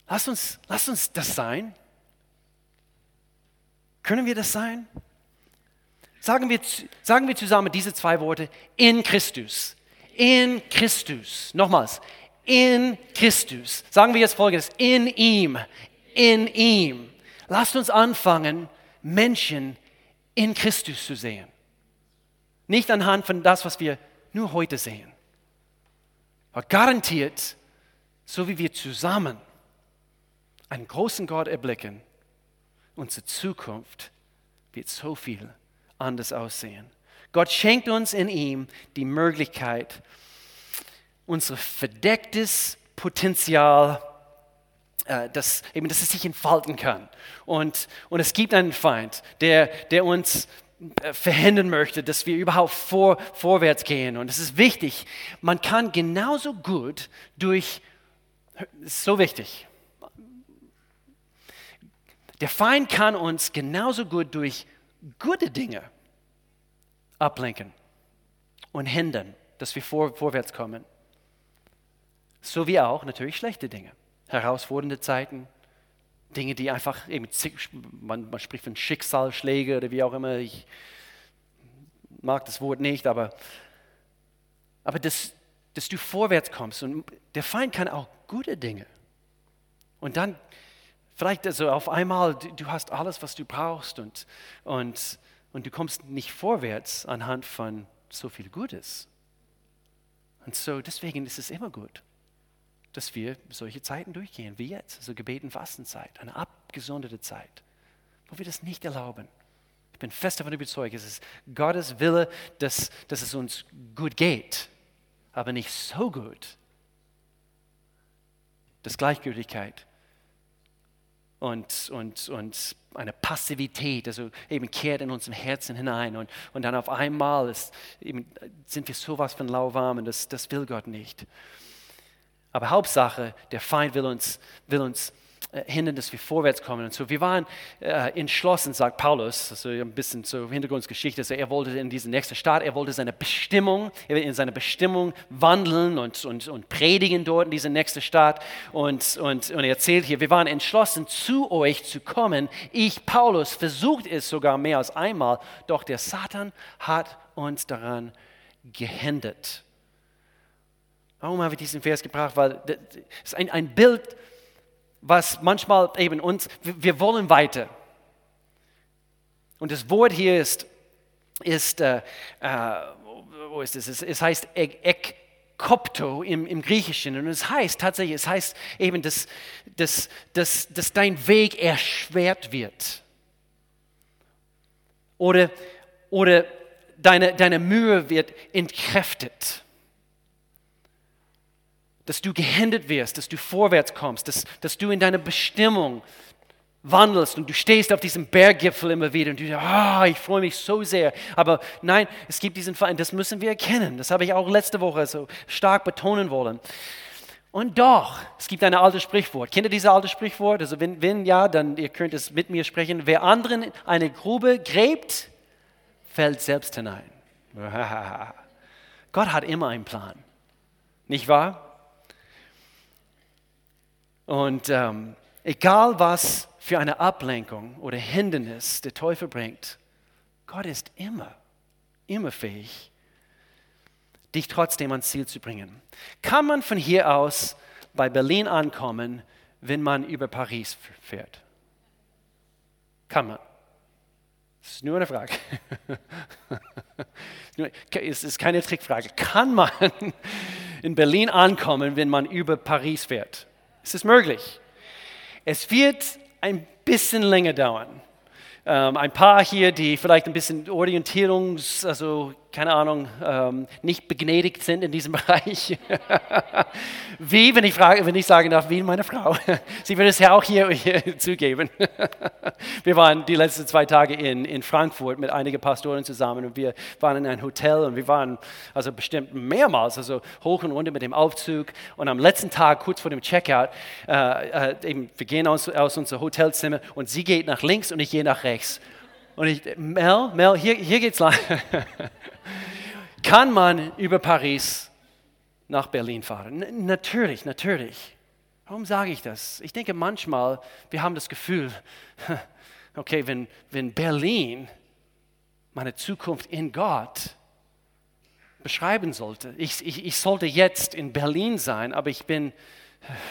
Lass uns, lass uns das sein. Können wir das sein? Sagen wir, sagen wir zusammen diese zwei Worte, in Christus. In Christus. Nochmals, in Christus. Sagen wir jetzt folgendes, in ihm, in ihm. Lasst uns anfangen, Menschen in Christus zu sehen. Nicht anhand von das, was wir nur heute sehen. Aber garantiert, so wie wir zusammen einen großen Gott erblicken, unsere Zukunft wird so viel anders aussehen. Gott schenkt uns in ihm die Möglichkeit, unser verdecktes Potenzial, äh, dass, eben, dass es sich entfalten kann. Und, und es gibt einen Feind, der, der uns äh, verhindern möchte, dass wir überhaupt vor, vorwärts gehen. Und es ist wichtig, man kann genauso gut durch, so wichtig, der Feind kann uns genauso gut durch gute Dinge ablenken und hindern, dass wir vor, vorwärts kommen. So wie auch natürlich schlechte Dinge, herausfordernde Zeiten, Dinge, die einfach eben, man, man spricht von Schicksalsschläge oder wie auch immer, ich mag das Wort nicht, aber, aber das, dass du vorwärts kommst. Und der Feind kann auch gute Dinge. Und dann vielleicht also auf einmal, du hast alles, was du brauchst und, und, und du kommst nicht vorwärts anhand von so viel Gutes. Und so deswegen ist es immer gut, dass wir solche Zeiten durchgehen, wie jetzt, also Gebeten, Fastenzeit, eine abgesonderte Zeit, wo wir das nicht erlauben. Ich bin fest davon überzeugt, es ist Gottes Wille, dass, dass es uns gut geht aber nicht so gut, dass Gleichgültigkeit und, und, und eine Passivität, also eben kehrt in unserem Herzen hinein und, und dann auf einmal ist, sind wir sowas von lauwarm und das, das will Gott nicht. Aber Hauptsache, der Feind will uns, will uns äh, hindern, dass wir vorwärts kommen. Und so, wir waren äh, entschlossen, sagt Paulus, also ein bisschen zur Hintergrundgeschichte, also er wollte in diese nächste Stadt, er wollte seine Bestimmung, er will in seine Bestimmung wandeln und, und, und predigen dort in diese nächste Stadt. Und, und, und er erzählt hier, wir waren entschlossen, zu euch zu kommen. Ich, Paulus, versucht es sogar mehr als einmal, doch der Satan hat uns daran gehindert. Warum habe ich diesen Vers gebracht? Weil es ist ein, ein Bild was manchmal eben uns, wir wollen weiter. Und das Wort hier ist, ist äh, äh, wo ist es? Es heißt Ekkopto im, im Griechischen. Und es heißt tatsächlich, es heißt eben, dass, dass, dass, dass dein Weg erschwert wird. Oder, oder deine, deine Mühe wird entkräftet dass du gehindert wirst, dass du vorwärts kommst, dass, dass du in deine Bestimmung wandelst und du stehst auf diesem Berggipfel immer wieder und du sagst, ah, ich freue mich so sehr. Aber nein, es gibt diesen Feind, das müssen wir erkennen. Das habe ich auch letzte Woche so stark betonen wollen. Und doch, es gibt ein altes Sprichwort. Kennt ihr dieses alte Sprichwort? Also wenn, wenn ja, dann ihr könnt es mit mir sprechen. Wer anderen eine Grube gräbt, fällt selbst hinein. Gott hat immer einen Plan. Nicht wahr? Und ähm, egal was für eine Ablenkung oder Hindernis der Teufel bringt, Gott ist immer, immer fähig, dich trotzdem ans Ziel zu bringen. Kann man von hier aus bei Berlin ankommen, wenn man über Paris fährt? Kann man. Das ist nur eine Frage. Es ist keine Trickfrage. Kann man in Berlin ankommen, wenn man über Paris fährt? Es ist möglich. Es wird ein bisschen länger dauern. Ähm, ein paar hier, die vielleicht ein bisschen Orientierungs-, also keine Ahnung, ähm, nicht begnädigt sind in diesem Bereich. wie, wenn ich, frage, wenn ich sagen darf, wie meine Frau. Sie wird es ja auch hier, hier zugeben. wir waren die letzten zwei Tage in, in Frankfurt mit einigen Pastoren zusammen und wir waren in einem Hotel und wir waren also bestimmt mehrmals, also hoch und runter mit dem Aufzug und am letzten Tag, kurz vor dem Checkout, äh, äh, eben, wir gehen aus, aus unserem Hotelzimmer und sie geht nach links und ich gehe nach rechts. Und ich, Mel, Mel, hier, hier geht's lang. Kann man über Paris nach Berlin fahren? N natürlich, natürlich. Warum sage ich das? Ich denke manchmal, wir haben das Gefühl, okay, wenn, wenn Berlin meine Zukunft in Gott beschreiben sollte, ich, ich, ich sollte jetzt in Berlin sein, aber ich bin,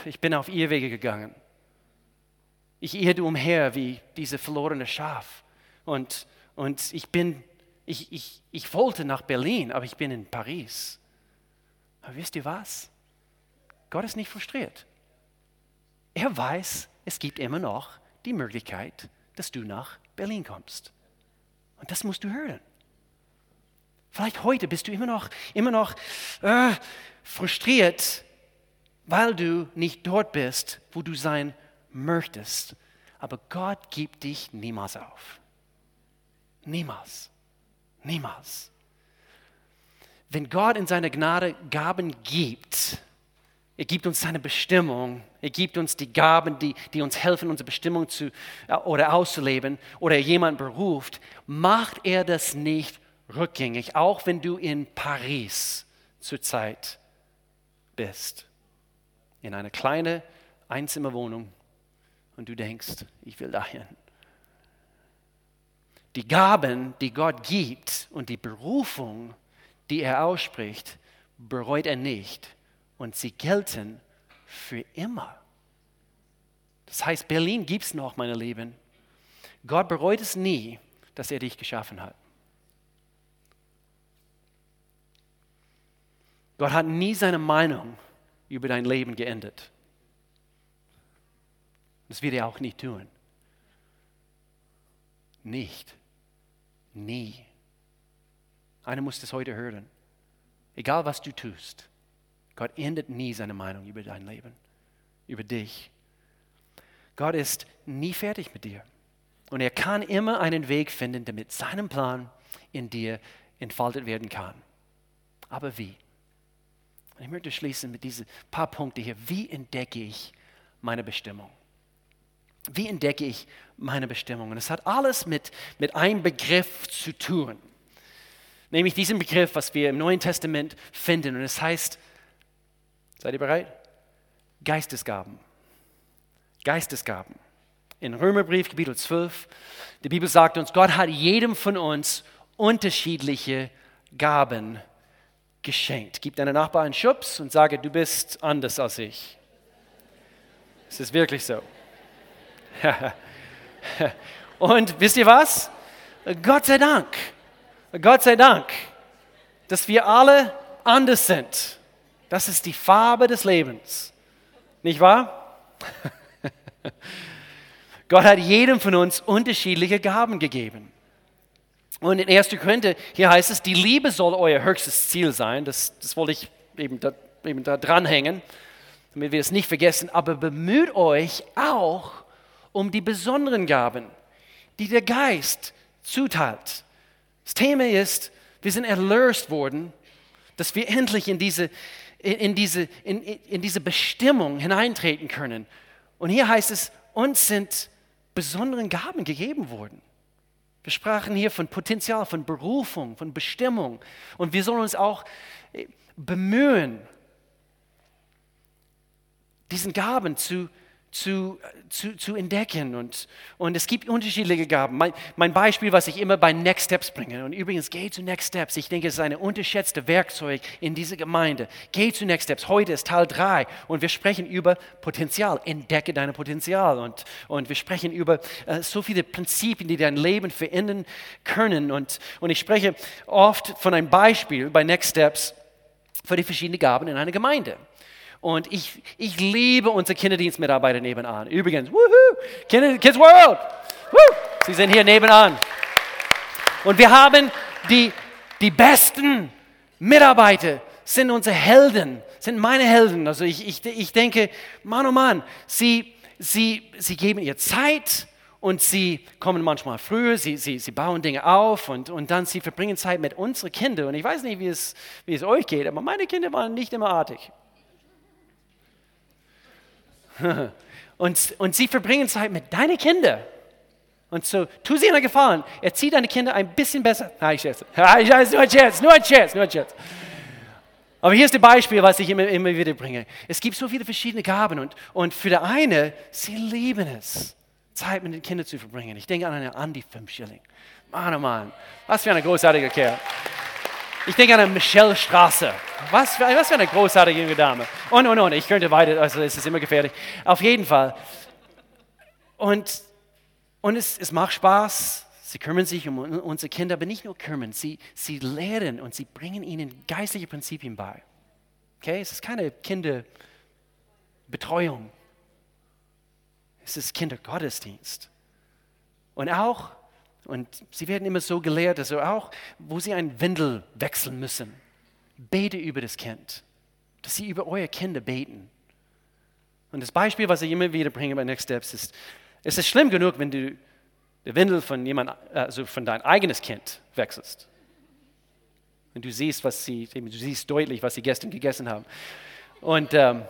ich bin auf Irrwege gegangen. Ich irrte umher wie diese verlorene Schaf. Und, und ich bin, ich, ich, ich wollte nach Berlin, aber ich bin in Paris. Aber wisst ihr was? Gott ist nicht frustriert. Er weiß, es gibt immer noch die Möglichkeit, dass du nach Berlin kommst. Und das musst du hören. Vielleicht heute bist du immer noch, immer noch äh, frustriert, weil du nicht dort bist, wo du sein möchtest. Aber Gott gibt dich niemals auf. Niemals. Niemals. Wenn Gott in seiner Gnade Gaben gibt, er gibt uns seine Bestimmung, er gibt uns die Gaben, die, die uns helfen, unsere Bestimmung zu, äh, oder auszuleben, oder jemand beruft, macht er das nicht rückgängig, auch wenn du in Paris zurzeit bist, in einer kleinen Einzimmerwohnung und du denkst, ich will dahin die Gaben, die Gott gibt und die Berufung, die er ausspricht, bereut er nicht und sie gelten für immer. Das heißt, Berlin gibt es noch, meine Lieben. Gott bereut es nie, dass er dich geschaffen hat. Gott hat nie seine Meinung über dein Leben geändert. Das wird er auch nie tun. Nicht. Nie. Einer muss das heute hören. Egal was du tust, Gott ändert nie seine Meinung über dein Leben, über dich. Gott ist nie fertig mit dir. Und er kann immer einen Weg finden, damit sein Plan in dir entfaltet werden kann. Aber wie? Und ich möchte schließen mit diesen paar Punkten hier. Wie entdecke ich meine Bestimmung? Wie entdecke ich meine Bestimmung? Und es hat alles mit, mit einem Begriff zu tun. Nämlich diesen Begriff, was wir im Neuen Testament finden. Und es heißt, seid ihr bereit? Geistesgaben. Geistesgaben. In Römerbrief, Kapitel 12, die Bibel sagt uns, Gott hat jedem von uns unterschiedliche Gaben geschenkt. Gib deinem Nachbarn einen Schubs und sage, du bist anders als ich. Es ist wirklich so. und wisst ihr was? Gott sei Dank, Gott sei Dank, dass wir alle anders sind. Das ist die Farbe des Lebens. Nicht wahr? Gott hat jedem von uns unterschiedliche Gaben gegeben. Und in 1. Korinther, hier heißt es, die Liebe soll euer höchstes Ziel sein. Das, das wollte ich eben da, eben da dranhängen, damit wir es nicht vergessen. Aber bemüht euch auch um die besonderen Gaben, die der Geist zuteilt. Das Thema ist, wir sind erlöst worden, dass wir endlich in diese, in diese, in, in diese Bestimmung hineintreten können. Und hier heißt es, uns sind besonderen Gaben gegeben worden. Wir sprachen hier von Potenzial, von Berufung, von Bestimmung. Und wir sollen uns auch äh, bemühen, diesen Gaben zu, zu, zu, zu entdecken. Und, und es gibt unterschiedliche Gaben. Mein, mein Beispiel, was ich immer bei Next Steps bringe, und übrigens, geh zu Next Steps. Ich denke, es ist ein unterschätztes Werkzeug in dieser Gemeinde. Geh zu Next Steps. Heute ist Teil 3 und wir sprechen über Potenzial. Entdecke dein Potenzial. Und, und wir sprechen über äh, so viele Prinzipien, die dein Leben verändern können. Und, und ich spreche oft von einem Beispiel bei Next Steps für die verschiedenen Gaben in einer Gemeinde. Und ich, ich liebe unsere Kinderdienstmitarbeiter nebenan. Übrigens, woohoo, Kids World, woo, sie sind hier nebenan. Und wir haben die, die besten Mitarbeiter, sind unsere Helden, sind meine Helden. Also ich, ich, ich denke, Mann, oh Mann, sie, sie, sie geben ihr Zeit und sie kommen manchmal früher, sie, sie, sie bauen Dinge auf und, und dann sie verbringen Zeit mit unseren Kindern. Und ich weiß nicht, wie es, wie es euch geht, aber meine Kinder waren nicht immer artig. Und, und sie verbringen Zeit mit deinen Kindern. Und so, tu sie einen Gefallen. Erzieh deine Kinder ein bisschen besser. Nein, ich schätze. Nur ein Scherz, nur ein Scherz, nur ein Scherz. Aber hier ist das Beispiel, was ich immer, immer wieder bringe. Es gibt so viele verschiedene Gaben und, und für die eine, sie lieben es, Zeit mit den Kindern zu verbringen. Ich denke an eine Andi Fünfschilling. Mann, oh Mann, was für ein großartiger Kerl. Ich denke an eine Michelle Straße. Was für, was für eine großartige junge Dame. Und, und, und. Ich könnte weiter, also es ist immer gefährlich. Auf jeden Fall. Und, und es, es macht Spaß. Sie kümmern sich um unsere Kinder, aber nicht nur kümmern. Sie, sie lehren und sie bringen ihnen geistliche Prinzipien bei. Okay? Es ist keine Kinderbetreuung. Es ist Kindergottesdienst. Und auch und sie werden immer so gelehrt, also auch, wo sie ein Windel wechseln müssen. Bete über das Kind, dass sie über eure Kinder beten. Und das Beispiel, was ich immer wieder bringe bei Next Steps, ist, es ist schlimm genug, wenn du die Windel von jemand, also von dein eigenes Kind wechselst. Und du siehst, was sie, du siehst deutlich, was sie gestern gegessen haben. Und, ähm,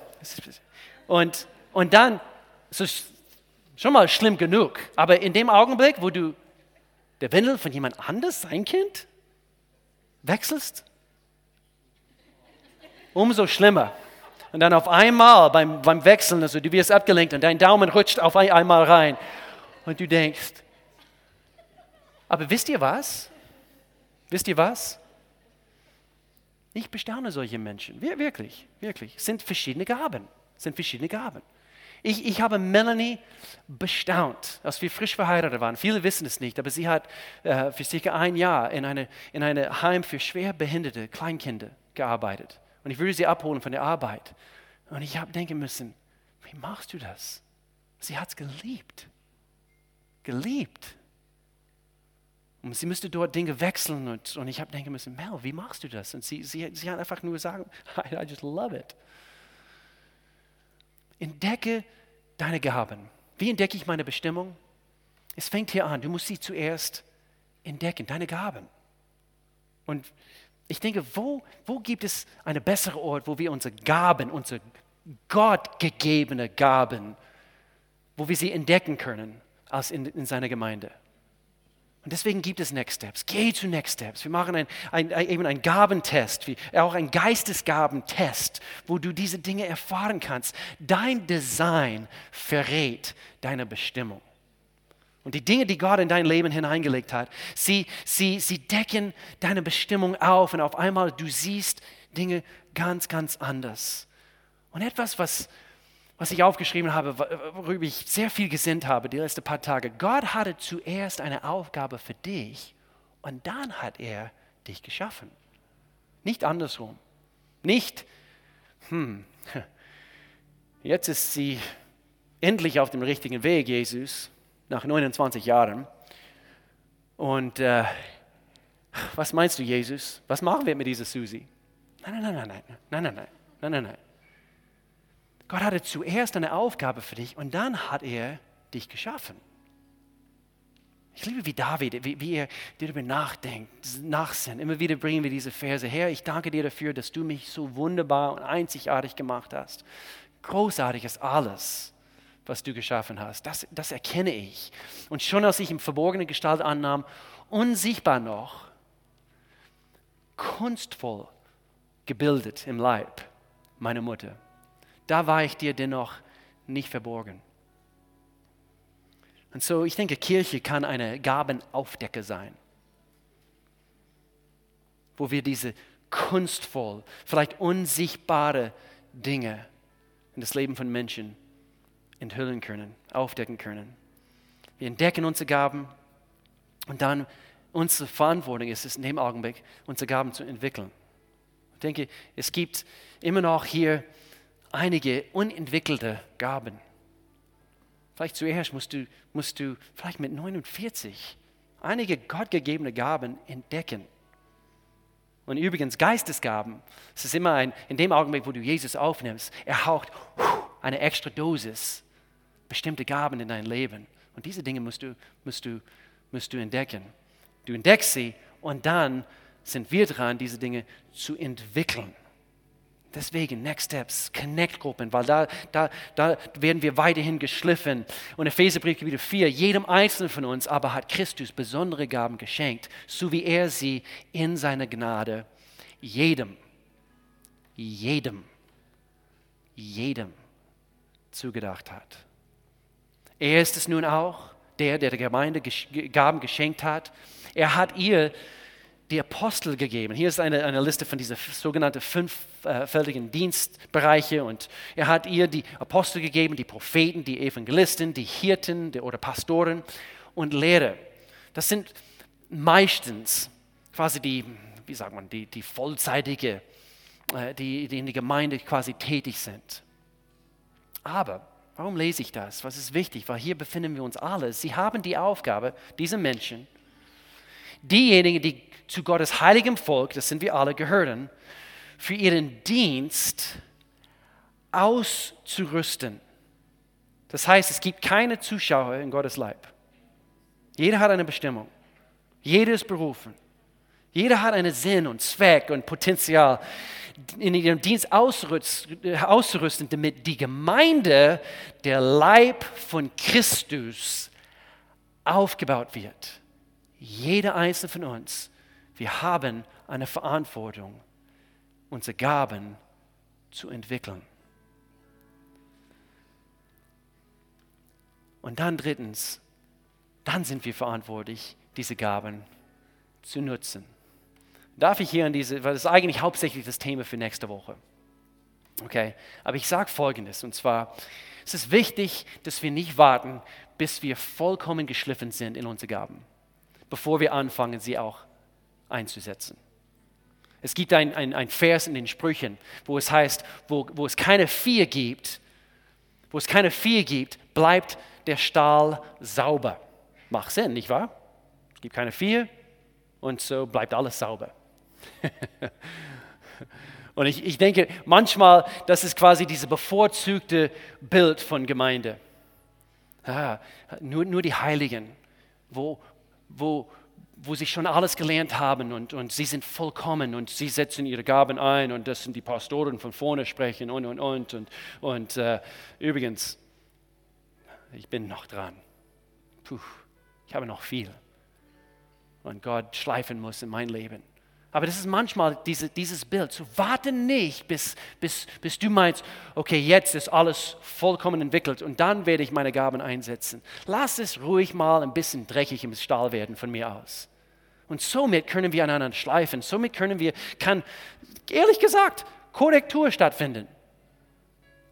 und, und dann, es ist schon mal schlimm genug, aber in dem Augenblick, wo du der Windel von jemand anders, sein Kind, wechselst? Umso schlimmer. Und dann auf einmal beim, beim Wechseln, also du wirst abgelenkt und dein Daumen rutscht auf einmal rein. Und du denkst, aber wisst ihr was? Wisst ihr was? Ich bestaune solche Menschen. Wir, wirklich, wirklich. Es sind verschiedene Gaben. Es sind verschiedene Gaben. Ich, ich habe Melanie bestaunt, als wir frisch verheiratet waren. Viele wissen es nicht, aber sie hat äh, für circa ein Jahr in einem in eine Heim für schwer behinderte Kleinkinder gearbeitet. Und ich würde sie abholen von der Arbeit. Und ich habe denken müssen, wie machst du das? Sie hat es geliebt. Geliebt. Und sie müsste dort Dinge wechseln. Und, und ich habe denken müssen, Mel, wie machst du das? Und sie, sie, sie hat einfach nur gesagt, I, I just love it. Entdecke deine Gaben. Wie entdecke ich meine Bestimmung? Es fängt hier an. Du musst sie zuerst entdecken, deine Gaben. Und ich denke, wo, wo gibt es einen besseren Ort, wo wir unsere Gaben, unsere gottgegebene Gaben, wo wir sie entdecken können, als in, in seiner Gemeinde? Und deswegen gibt es Next Steps. Geh zu Next Steps. Wir machen ein, ein, eben einen Gabentest, wie, auch einen Geistesgabentest, wo du diese Dinge erfahren kannst. Dein Design verrät deine Bestimmung. Und die Dinge, die Gott in dein Leben hineingelegt hat, sie, sie, sie decken deine Bestimmung auf und auf einmal du siehst Dinge ganz, ganz anders. Und etwas, was, was ich aufgeschrieben habe, worüber ich sehr viel gesinnt habe die letzten paar Tage. Gott hatte zuerst eine Aufgabe für dich und dann hat er dich geschaffen. Nicht andersrum. Nicht, hm, jetzt ist sie endlich auf dem richtigen Weg, Jesus, nach 29 Jahren. Und äh, was meinst du, Jesus? Was machen wir mit dieser Susi? Nein, nein, nein, nein, nein, nein, nein, nein, nein, nein. Gott hatte zuerst eine Aufgabe für dich und dann hat er dich geschaffen. Ich liebe, wie David, wie, wie er darüber nachdenkt, nachsinnt. Immer wieder bringen wir diese Verse her. Ich danke dir dafür, dass du mich so wunderbar und einzigartig gemacht hast. Großartig ist alles, was du geschaffen hast. Das, das erkenne ich. Und schon als ich im verborgenen Gestalt annahm, unsichtbar noch, kunstvoll gebildet im Leib meiner Mutter da war ich dir dennoch nicht verborgen. Und so, ich denke, Kirche kann eine Gabenaufdecke sein, wo wir diese kunstvoll, vielleicht unsichtbare Dinge in das Leben von Menschen enthüllen können, aufdecken können. Wir entdecken unsere Gaben und dann unsere Verantwortung ist es in dem Augenblick, unsere Gaben zu entwickeln. Ich denke, es gibt immer noch hier einige unentwickelte Gaben. Vielleicht zuerst musst du, musst du vielleicht mit 49 einige gottgegebene Gaben entdecken. Und übrigens, Geistesgaben, es ist immer ein, in dem Augenblick, wo du Jesus aufnimmst, er haucht eine extra Dosis, bestimmte Gaben in dein Leben. Und diese Dinge musst du, musst du, musst du entdecken. Du entdeckst sie und dann sind wir dran, diese Dinge zu entwickeln. Deswegen, Next Steps, Connect-Gruppen, weil da, da, da werden wir weiterhin geschliffen. Und Epheserbrief Kapitel 4, jedem Einzelnen von uns aber hat Christus besondere Gaben geschenkt, so wie er sie in seiner Gnade jedem, jedem, jedem zugedacht hat. Er ist es nun auch, der, der der Gemeinde Gaben geschenkt hat. Er hat ihr die Apostel gegeben. Hier ist eine, eine Liste von diesen sogenannten fünffältigen Dienstbereiche und er hat ihr die Apostel gegeben, die Propheten, die Evangelisten, die Hirten oder Pastoren und Lehrer. Das sind meistens quasi die, wie sagt man, die, die vollzeitige, äh, die, die in der Gemeinde quasi tätig sind. Aber warum lese ich das? Was ist wichtig? Weil hier befinden wir uns alle. Sie haben die Aufgabe, diese Menschen, diejenigen, die zu Gottes heiligem Volk, das sind wir alle, gehören, für ihren Dienst auszurüsten. Das heißt, es gibt keine Zuschauer in Gottes Leib. Jeder hat eine Bestimmung. Jeder ist berufen. Jeder hat einen Sinn und Zweck und Potenzial, in ihrem Dienst auszurüsten, damit die Gemeinde, der Leib von Christus, aufgebaut wird. Jeder einzelne von uns wir haben eine Verantwortung, unsere Gaben zu entwickeln. Und dann drittens, dann sind wir verantwortlich, diese Gaben zu nutzen. darf ich hier an diese, weil das ist eigentlich hauptsächlich das Thema für nächste Woche. Okay, aber ich sage Folgendes, und zwar, es ist wichtig, dass wir nicht warten, bis wir vollkommen geschliffen sind in unsere Gaben, bevor wir anfangen, sie auch einzusetzen. Es gibt ein, ein, ein Vers in den Sprüchen, wo es heißt, wo, wo es keine Vieh gibt, wo es keine Vieh gibt, bleibt der Stahl sauber. Macht Sinn, nicht wahr? Es gibt keine Vieh und so bleibt alles sauber. und ich, ich denke, manchmal, das ist quasi dieses bevorzugte Bild von Gemeinde. Ah, nur, nur die Heiligen, wo, wo, wo sie schon alles gelernt haben und, und sie sind vollkommen und sie setzen ihre Gaben ein und das sind die Pastoren von vorne sprechen und, und, und. Und, und äh, übrigens, ich bin noch dran. Puh, ich habe noch viel. Und Gott schleifen muss in mein Leben. Aber das ist manchmal diese, dieses Bild. So warte nicht, bis, bis, bis du meinst, okay, jetzt ist alles vollkommen entwickelt und dann werde ich meine Gaben einsetzen. Lass es ruhig mal ein bisschen dreckig im Stahl werden von mir aus. Und somit können wir aneinander schleifen. Somit können wir, kann, ehrlich gesagt, Korrektur stattfinden.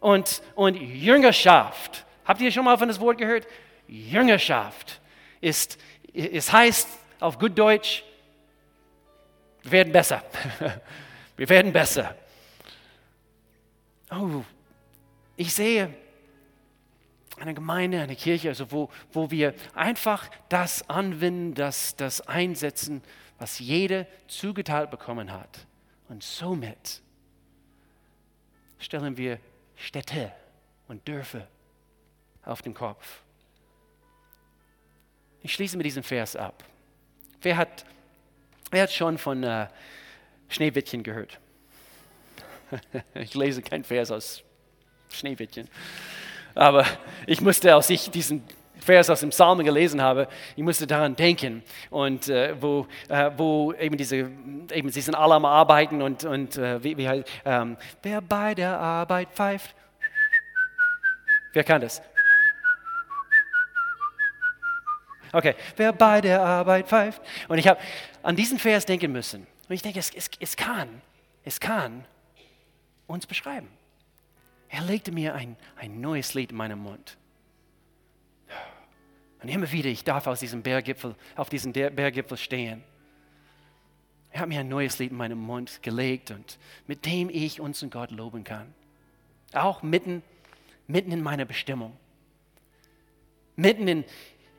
Und, und Jüngerschaft. Habt ihr schon mal von das Wort gehört? Jüngerschaft ist, es heißt auf gut Deutsch, wir werden besser. Wir werden besser. Oh, ich sehe eine Gemeinde, eine Kirche, also wo, wo wir einfach das anwenden, das, das einsetzen, was jeder zugeteilt bekommen hat. Und somit stellen wir Städte und Dörfer auf den Kopf. Ich schließe mit diesem Vers ab. Wer hat Wer hat schon von äh, Schneewittchen gehört? ich lese kein Vers aus Schneewittchen. Aber ich musste, als ich diesen Vers aus dem Psalm gelesen habe, ich musste daran denken. Und äh, wo, äh, wo eben diese, eben sie sind alle am Arbeiten und, und äh, wie, wie halt, ähm, wer bei der Arbeit pfeift. Wer kann das? Okay, wer bei der Arbeit pfeift. Und ich habe an diesen Vers denken müssen. Und ich denke, es, es, es kann, es kann uns beschreiben. Er legte mir ein, ein neues Lied in meinen Mund. Und immer wieder, ich darf aus diesem Berggipfel, auf diesem Berggipfel stehen. Er hat mir ein neues Lied in meinen Mund gelegt und mit dem ich unseren Gott loben kann. Auch mitten, mitten in meiner Bestimmung. Mitten in,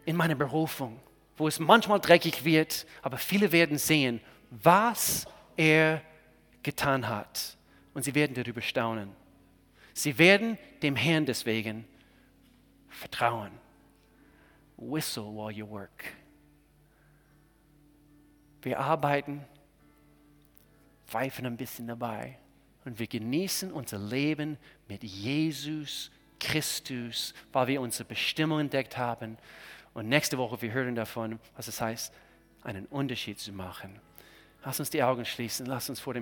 in meiner Berufung, wo es manchmal dreckig wird, aber viele werden sehen, was er getan hat. Und sie werden darüber staunen. Sie werden dem Herrn deswegen vertrauen. Whistle while you work. Wir arbeiten, pfeifen ein bisschen dabei und wir genießen unser Leben mit Jesus Christus, weil wir unsere Bestimmung entdeckt haben und nächste Woche, wir hören davon, was es heißt, einen Unterschied zu machen. Lass uns die Augen schließen, lass uns vor dem